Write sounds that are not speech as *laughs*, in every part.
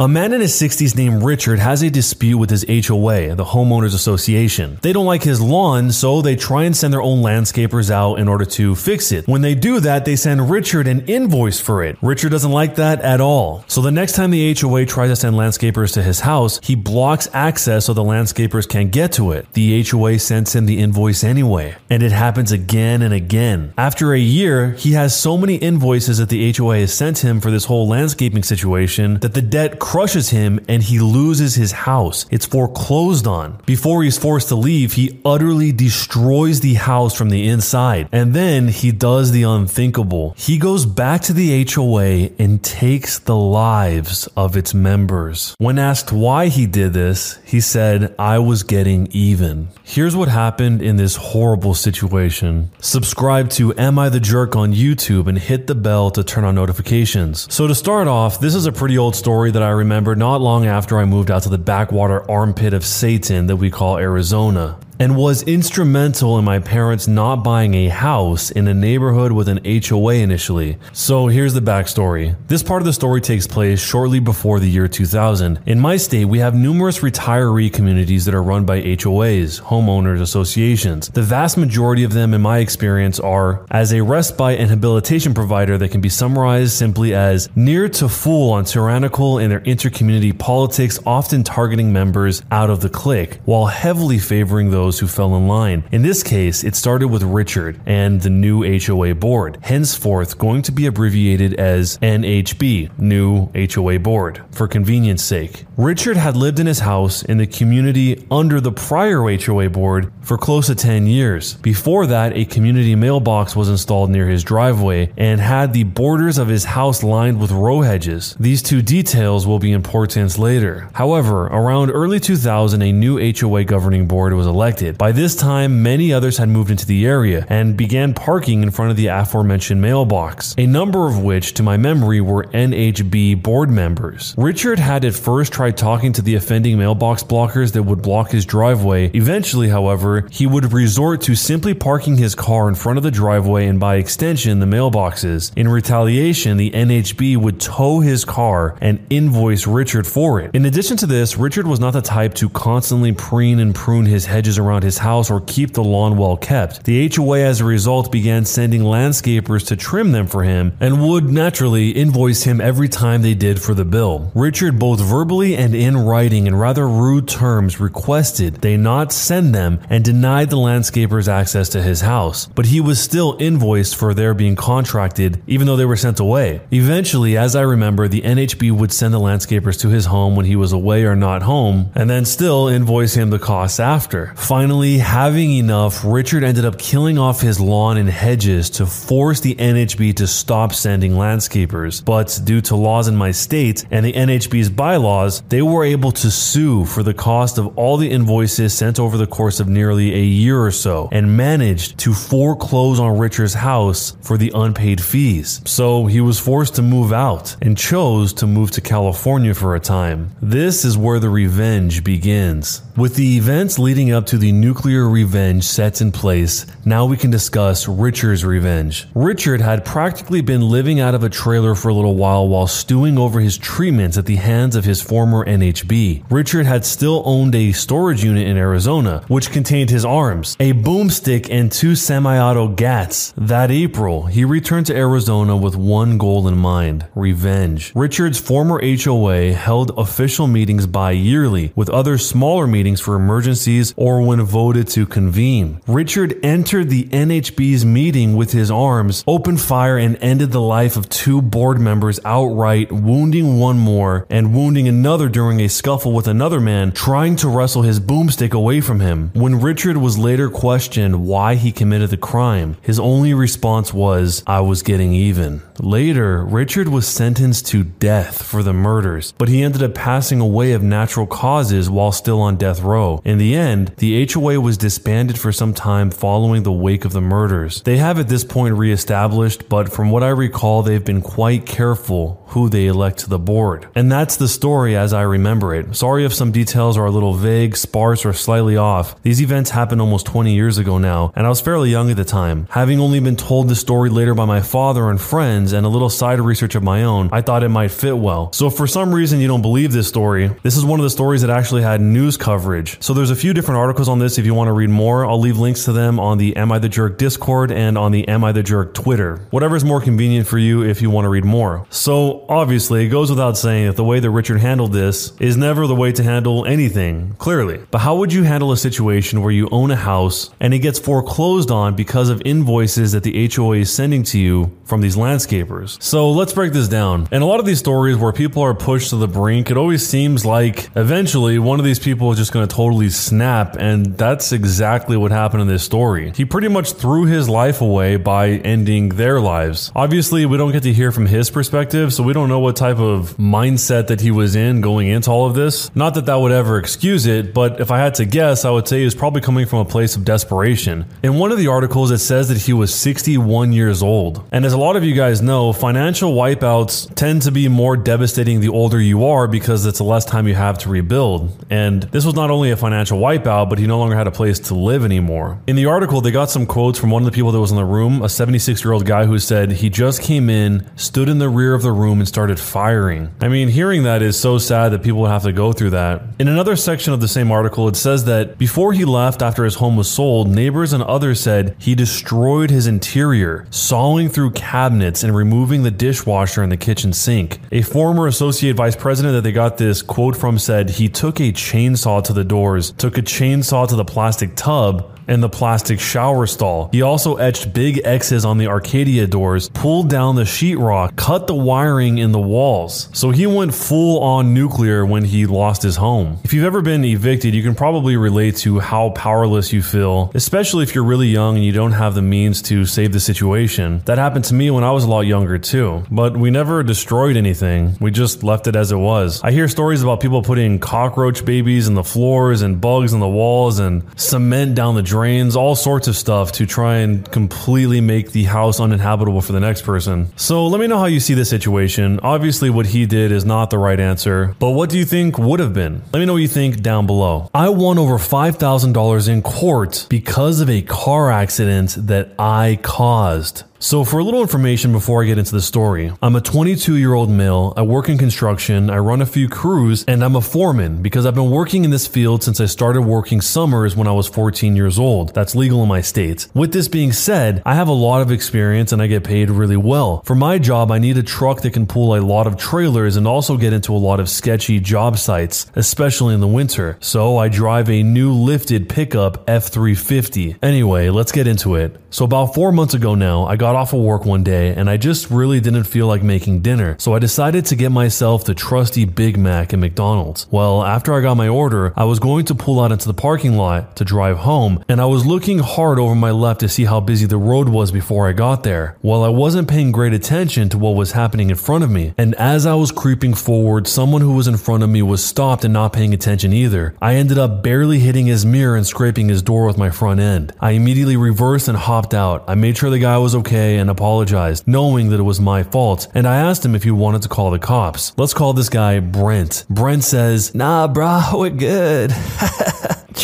A man in his 60s named Richard has a dispute with his HOA, the Homeowners Association. They don't like his lawn, so they try and send their own landscapers out in order to fix it. When they do that, they send Richard an invoice for it. Richard doesn't like that at all. So the next time the HOA tries to send landscapers to his house, he blocks access so the landscapers can't get to it. The HOA sends him the invoice anyway. And it happens again and again. After a year, he has so many invoices that the HOA has sent him for this whole landscaping situation that the debt crushes him and he loses his house. It's foreclosed on. Before he's forced to leave, he utterly destroys the house from the inside. And then he does the unthinkable. He goes back to the HOA and takes the lives of its members. When asked why he did this, he said, I was getting even. Here's what happened in this horrible situation. Subscribe to Am I the Jerk on YouTube and hit the bell to turn on notifications. So, to start off, this is a pretty old story that I remember not long after I moved out to the backwater armpit of Satan that we call Arizona and was instrumental in my parents not buying a house in a neighborhood with an HOA initially. So here's the backstory. This part of the story takes place shortly before the year 2000. In my state, we have numerous retiree communities that are run by HOAs, homeowners associations. The vast majority of them, in my experience, are as a respite and habilitation provider that can be summarized simply as near to full on tyrannical in their intercommunity politics, often targeting members out of the clique, while heavily favoring those those who fell in line. In this case, it started with Richard and the new HOA board, henceforth going to be abbreviated as NHB, New HOA Board, for convenience sake. Richard had lived in his house in the community under the prior HOA board for close to 10 years. Before that, a community mailbox was installed near his driveway and had the borders of his house lined with row hedges. These two details will be important later. However, around early 2000, a new HOA governing board was elected by this time, many others had moved into the area and began parking in front of the aforementioned mailbox, a number of which, to my memory, were NHB board members. Richard had at first tried talking to the offending mailbox blockers that would block his driveway. Eventually, however, he would resort to simply parking his car in front of the driveway and by extension, the mailboxes. In retaliation, the NHB would tow his car and invoice Richard for it. In addition to this, Richard was not the type to constantly preen and prune his hedges around his house or keep the lawn well kept. The HOA, as a result, began sending landscapers to trim them for him and would naturally invoice him every time they did for the bill. Richard, both verbally and in writing, in rather rude terms, requested they not send them and denied the landscapers access to his house. But he was still invoiced for their being contracted, even though they were sent away. Eventually, as I remember, the NHB would send the landscapers to his home when he was away or not home, and then still invoice him the costs after. Finally, having enough, Richard ended up killing off his lawn and hedges to force the NHB to stop sending landscapers. But due to laws in my state and the NHB's bylaws, they were able to sue for the cost of all the invoices sent over the course of nearly a year or so and managed to foreclose on Richard's house for the unpaid fees. So he was forced to move out and chose to move to California for a time. This is where the revenge begins. With the events leading up to the nuclear revenge set in place, now we can discuss Richard's revenge. Richard had practically been living out of a trailer for a little while while stewing over his treatments at the hands of his former NHB. Richard had still owned a storage unit in Arizona, which contained his arms, a boomstick, and two semi auto GATs. That April, he returned to Arizona with one goal in mind revenge. Richard's former HOA held official meetings bi yearly, with other smaller meetings for emergencies or when voted to convene. Richard entered the NHB's meeting with his arms, opened fire, and ended the life of two board members outright, wounding one more and wounding another during a scuffle with another man trying to wrestle his boomstick away from him. When Richard was later questioned why he committed the crime, his only response was, I was getting even. Later, Richard was sentenced to death for the murders, but he ended up passing away of natural causes while still on death row. In the end, the HOA was disbanded for some time following the wake of the murders. They have at this point reestablished, but from what I recall, they've been quite careful who they elect to the board. And that's the story as I remember it. Sorry if some details are a little vague, sparse, or slightly off. These events happened almost 20 years ago now, and I was fairly young at the time. Having only been told the story later by my father and friends and a little side research of my own, I thought it might fit well. So if for some reason you don't believe this story, this is one of the stories that actually had news coverage. So there's a few different articles on this if you want to read more. I'll leave links to them on the Am I the Jerk Discord and on the Am I the Jerk Twitter. Whatever is more convenient for you if you want to read more. So obviously, it goes without saying that the way that Richard handled this is never the way to handle anything, clearly. But how would you handle a situation where you own a house and it gets foreclosed on because of invoices that the HOA is sending to you from these landscapers? So let's break this down. In a lot of these stories where people are pushed to the brink, it always seems like eventually one of these people is just going to totally snap, and that's exactly what happened in this story. He pretty much threw his life away by ending their lives. Obviously, we don't get to hear from his perspective, so we don't know what type of mindset that he was in going into all of this. Not that that would ever excuse it, but if I had to guess, I would say he was probably coming from a place of desperation. In one of the articles, it says that he was 61 years old. And as a lot of you guys know, financial wipeouts tend to be more devastating the older you are because it's the less time you have to rebuild. And this was not only a financial wipeout, but he no longer had a place to live anymore. In the article, they got some quotes from one of the people that was in the room, a 76 year old guy who said he just came in, stood in the rear of the room, and started firing. I mean, hearing that is so sad that people would have to go through that. In another section of the same article, it says that before he left after his home was sold, neighbors and others said he destroyed his interior, sawing through cabinets and removing the dishwasher and the kitchen sink. A former associate vice president that they got this quote from said he took a chainsaw to the doors, took a chainsaw to the plastic tub, and the plastic shower stall. He also etched big X's on the Arcadia doors, pulled down the sheetrock, cut the wiring in the walls. So he went full on nuclear when he lost his home. If you've ever been evicted, you can probably relate to how powerless you feel, especially if you're really young and you don't have the means to save the situation. That happened to me when I was a lot younger too, but we never destroyed anything. We just left it as it was. I hear stories about people putting cockroach babies in the floors and bugs in the walls and cement down the drains, all sorts of stuff to try and completely make the house uninhabitable for the next person. So let me know how you see this situation. Obviously, what he did is not the right answer, but what do you think would have been? Let me know what you think down below. I won over $5,000 in court because of a car accident that I caused. So, for a little information before I get into the story, I'm a 22 year old male. I work in construction, I run a few crews, and I'm a foreman because I've been working in this field since I started working summers when I was 14 years old. That's legal in my state. With this being said, I have a lot of experience and I get paid really well. For my job, I need a truck that can pull a lot of trailers and also get into a lot of sketchy job sites, especially in the winter. So, I drive a new lifted pickup F350. Anyway, let's get into it. So, about four months ago now, I got off of work one day and I just really didn't feel like making dinner. So, I decided to get myself the trusty Big Mac at McDonald's. Well, after I got my order, I was going to pull out into the parking lot to drive home and I was looking hard over my left to see how busy the road was before I got there. Well, I wasn't paying great attention to what was happening in front of me. And as I was creeping forward, someone who was in front of me was stopped and not paying attention either. I ended up barely hitting his mirror and scraping his door with my front end. I immediately reversed and hopped out. I made sure the guy was okay and apologized, knowing that it was my fault, and I asked him if he wanted to call the cops. Let's call this guy Brent. Brent says, Nah, bro, *laughs* we're good. *laughs*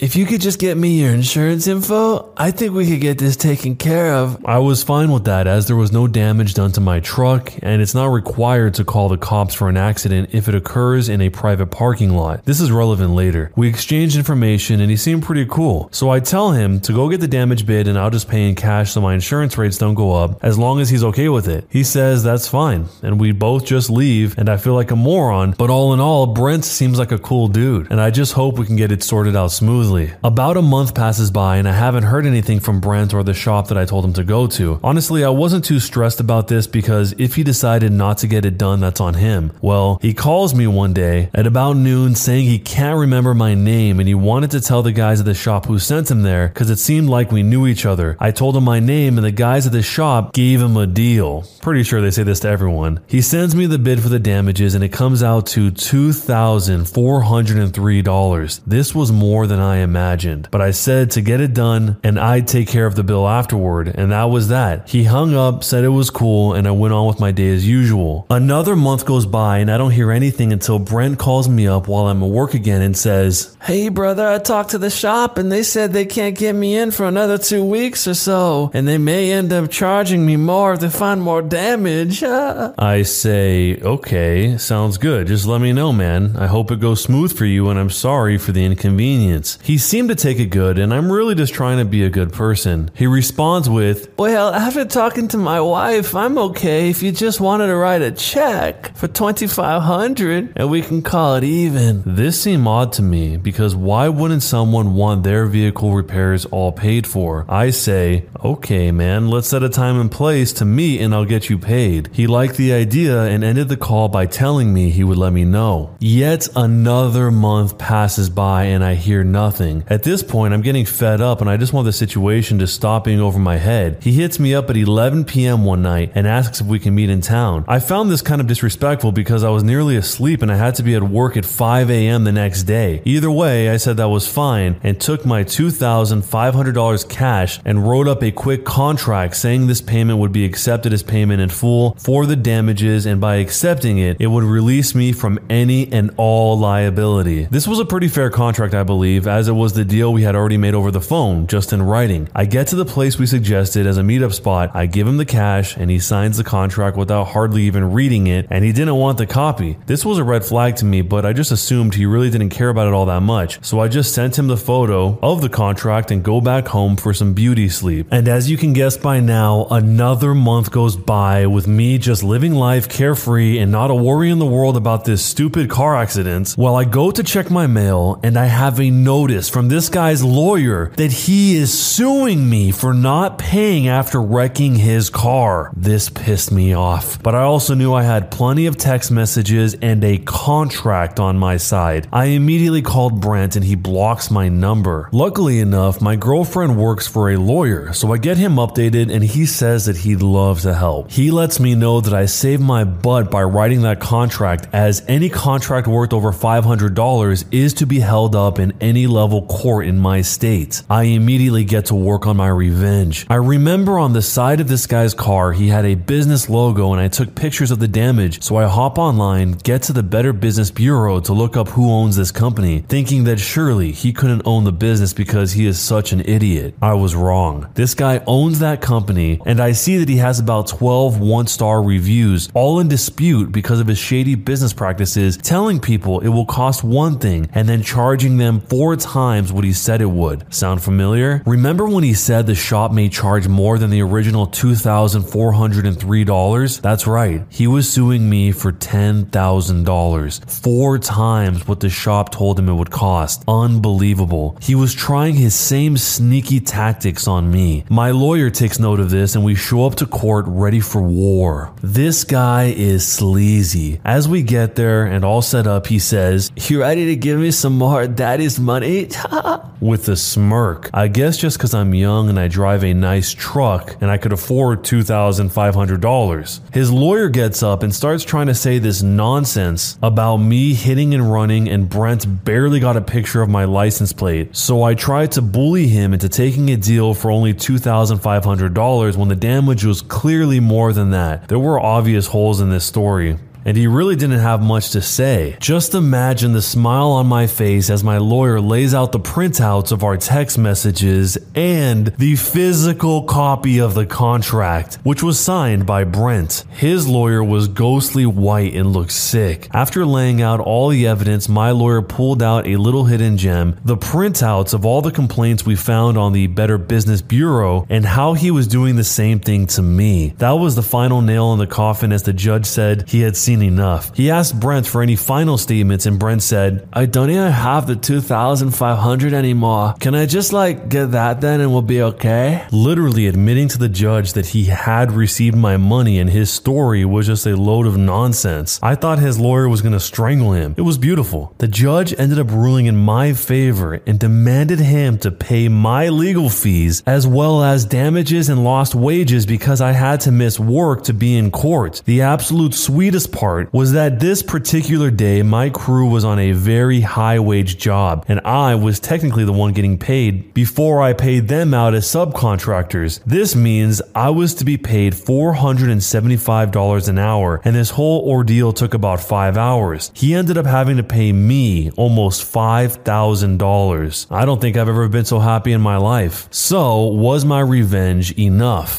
If you could just get me your insurance info, I think we could get this taken care of. I was fine with that as there was no damage done to my truck, and it's not required to call the cops for an accident if it occurs in a private parking lot. This is relevant later. We exchanged information and he seemed pretty cool. So I tell him to go get the damage bid and I'll just pay in cash so my insurance rates don't go up as long as he's okay with it. He says that's fine, and we both just leave, and I feel like a moron, but all in all, Brent seems like a cool dude, and I just hope we can get it sorted out smoothly. About a month passes by and I haven't heard anything from Brent or the shop that I told him to go to. Honestly, I wasn't too stressed about this because if he decided not to get it done, that's on him. Well, he calls me one day at about noon saying he can't remember my name and he wanted to tell the guys at the shop who sent him there because it seemed like we knew each other. I told him my name and the guys at the shop gave him a deal. Pretty sure they say this to everyone. He sends me the bid for the damages and it comes out to $2,403. This was more than I I imagined. But I said to get it done and I'd take care of the bill afterward, and that was that. He hung up, said it was cool, and I went on with my day as usual. Another month goes by and I don't hear anything until Brent calls me up while I'm at work again and says, Hey brother, I talked to the shop and they said they can't get me in for another two weeks or so, and they may end up charging me more if they find more damage. *laughs* I say, okay, sounds good. Just let me know, man. I hope it goes smooth for you, and I'm sorry for the inconvenience. He seemed to take it good, and I'm really just trying to be a good person. He responds with, Well, after talking to my wife, I'm okay if you just wanted to write a check for 2500 and we can call it even. This seemed odd to me because why wouldn't someone want their vehicle repairs all paid for? I say, Okay, man, let's set a time and place to meet and I'll get you paid. He liked the idea and ended the call by telling me he would let me know. Yet another month passes by and I hear nothing. At this point, I'm getting fed up and I just want the situation to stop being over my head. He hits me up at 11 p.m. one night and asks if we can meet in town. I found this kind of disrespectful because I was nearly asleep and I had to be at work at 5 a.m. the next day. Either way, I said that was fine and took my $2,500 cash and wrote up a quick contract saying this payment would be accepted as payment in full for the damages and by accepting it, it would release me from any and all liability. This was a pretty fair contract, I believe, as it was the deal we had already made over the phone, just in writing. I get to the place we suggested as a meetup spot, I give him the cash, and he signs the contract without hardly even reading it, and he didn't want the copy. This was a red flag to me, but I just assumed he really didn't care about it all that much, so I just sent him the photo of the contract and go back home for some beauty sleep. And as you can guess by now, another month goes by with me just living life carefree and not a worry in the world about this stupid car accident. While I go to check my mail and I have a notice from this guy's lawyer that he is suing me for not paying after wrecking his car. This pissed me off, but I also knew I had plenty of text messages and a contract on my side. I immediately called Brent and he blocks my number. Luckily enough, my girlfriend works for a lawyer, so I get him updated and he says that he'd love to help. He lets me know that I saved my butt by writing that contract as any contract worth over $500 is to be held up in any level court in my state. I immediately get to work on my revenge. I remember on the side of this guy's car, he had a business logo and I took pictures of the damage. So I hop online, get to the Better Business Bureau to look up who owns this company, thinking that surely he couldn't own the business because he is such an idiot. I was wrong. This guy owns that company and I see that he has about 12 one star reviews, all in dispute because of his shady business practices, telling people it will cost one thing and then charging them four times what he said it would. Sound familiar? Remember when he said the shop may charge more than the original $2,403? That's right. He was suing me for $10,000, four times what the shop told him it would cost. Unbelievable. He was trying his same sneaky tactics on me. My lawyer takes note of this and we show up to court ready for war. This guy is sleazy. As we get there and all set up, he says, You ready to give me some more daddy's money? *laughs* With a smirk. I guess just because I'm young and I drive a nice truck and I could afford $2,500. His lawyer gets up and starts trying to say this nonsense about me hitting and running, and Brent barely got a picture of my license plate. So I tried to bully him into taking a deal for only $2,500 when the damage was clearly more than that. There were obvious holes in this story and he really didn't have much to say. Just imagine the smile on my face as my lawyer lays out the printouts of our text messages and the physical copy of the contract, which was signed by Brent. His lawyer was ghostly white and looked sick. After laying out all the evidence, my lawyer pulled out a little hidden gem the printouts of all the complaints we found on the Better Business Bureau and how he was doing the same thing to me. That was the final nail in the coffin as the judge said he had seen enough. He asked Brent for any final statements, and Brent said, I don't even have the 2,500 anymore. Can I just like get that then and we'll be okay? Literally admitting to the judge that he had received my money and his story was just a load of nonsense. I thought his lawyer was going to strangle him. It was beautiful. The judge ended up ruling in my favor and demanded him to pay my legal fees as well as damages and lost wages because I had to miss work to be in court. The absolute sweetest part was that this particular day, my crew was on a very high wage job, and I was technically the one getting paid before I paid them out as subcontractors. This means I was to be paid $475 an hour, and this whole ordeal took about five hours. He ended up having to pay me almost $5,000. I don't think I've ever been so happy in my life. So, was my revenge enough?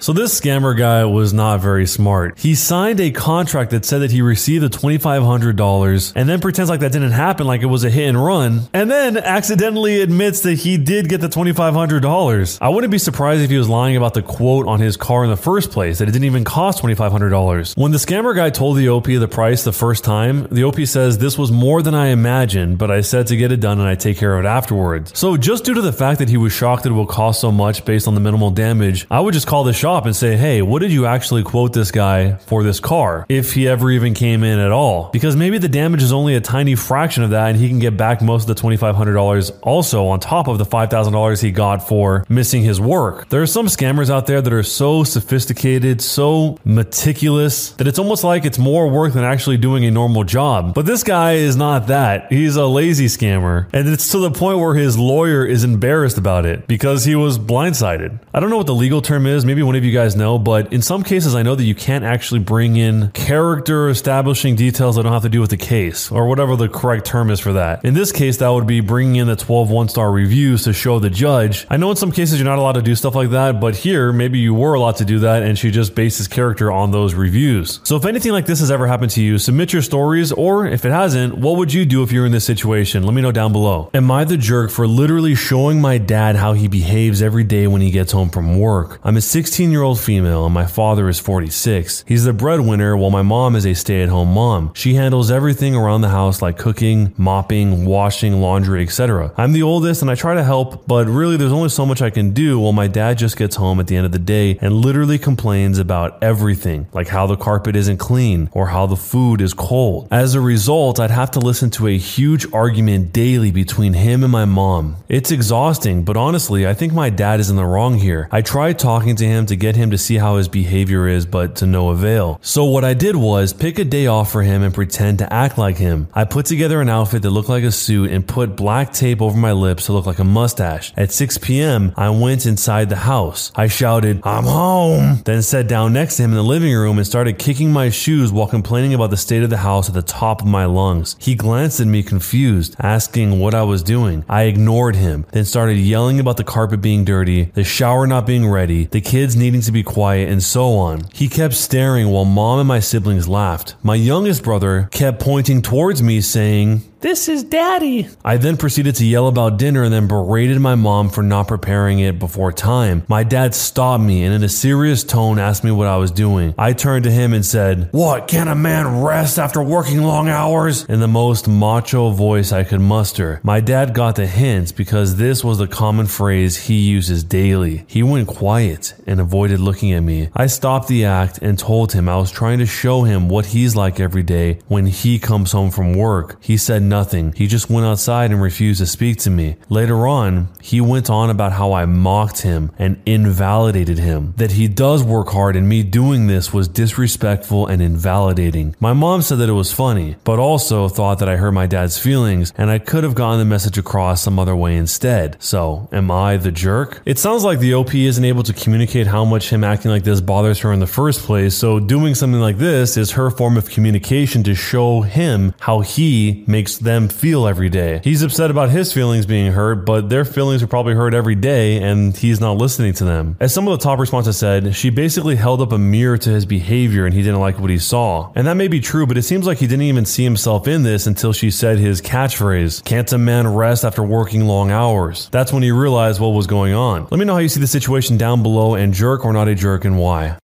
So this scammer guy was not very smart. He signed a contract that said that he received the $2,500 and then pretends like that didn't happen, like it was a hit and run, and then accidentally admits that he did get the $2,500. I wouldn't be surprised if he was lying about the quote on his car in the first place, that it didn't even cost $2,500. When the scammer guy told the OP the price the first time, the OP says, This was more than I imagined, but I said to get it done and I take care of it afterwards. So just due to the fact that he was shocked that it will cost so much based on the minimal damage, I would just call the shop and say, Hey, what did you actually quote this guy for this car? If he ever even came in at all. Because maybe the damage is only a tiny fraction of that and he can get back most of the $2,500 also on top of the $5,000 he got for missing his work. There are some scammers out there that are so sophisticated, so meticulous that it's almost like it's more work than actually doing a normal job. But this guy is not that. He's a lazy scammer. And it's to the point where his lawyer is embarrassed about it because he was blindsided. I don't know what the legal term is. Maybe one of you guys know, but in some cases, I know that you can't actually bring in character establishing details that don't have to do with the case or whatever the correct term is for that. In this case, that would be bringing in the 12 one star reviews to show the judge. I know in some cases you're not allowed to do stuff like that, but here, maybe you were allowed to do that and she just based his character on those reviews. So if anything like this has ever happened to you, submit your stories, or if it hasn't, what would you do if you're in this situation? Let me know down below. Am I the jerk for literally showing my dad how he behaves every day when he gets home from work? I'm a 16 year old female and my father is 46. He's the breadwinner while my mom is a stay at home mom. She handles everything around the house like cooking, mopping, washing, laundry, etc. I'm the oldest and I try to help, but really there's only so much I can do while my dad just gets home at the end of the day and literally complains about everything, like how the carpet isn't clean or how the food is cold. As a result, I'd have to listen to a huge argument daily between him and my mom. It's exhausting, but honestly, I think my dad is in the wrong here. I tried talking to him to get him to see how his behavior is, but to no avail. So what I did was pick a day off for him and pretend to act like him. I put together an outfit that looked like a suit and put black tape over my lips to look like a mustache. At 6 p.m., I went inside the house. I shouted, I'm home, then sat down next to him in the living room and started kicking my shoes while complaining about the state of the house at the top of my lungs. He glanced at me confused, asking what I was doing. I ignored him, then started yelling about the carpet being dirty, the shower not being ready, the kids needing to be quiet, and so on. He kept staring while mom and my siblings laughed. My youngest brother kept pointing towards me, saying, this is daddy. I then proceeded to yell about dinner and then berated my mom for not preparing it before time. My dad stopped me and in a serious tone asked me what I was doing. I turned to him and said, What, can a man rest after working long hours? In the most macho voice I could muster. My dad got the hint because this was the common phrase he uses daily. He went quiet and avoided looking at me. I stopped the act and told him I was trying to show him what he's like every day when he comes home from work. He said nothing. He just went outside and refused to speak to me. Later on, he went on about how I mocked him and invalidated him. That he does work hard and me doing this was disrespectful and invalidating. My mom said that it was funny, but also thought that I hurt my dad's feelings and I could have gotten the message across some other way instead. So, am I the jerk? It sounds like the OP isn't able to communicate how much him acting like this bothers her in the first place, so doing something like this is her form of communication to show him how he makes them feel every day. He's upset about his feelings being hurt, but their feelings are probably hurt every day and he's not listening to them. As some of the top responses said, she basically held up a mirror to his behavior and he didn't like what he saw. And that may be true, but it seems like he didn't even see himself in this until she said his catchphrase, Can't a man rest after working long hours? That's when he realized what was going on. Let me know how you see the situation down below and jerk or not a jerk and why.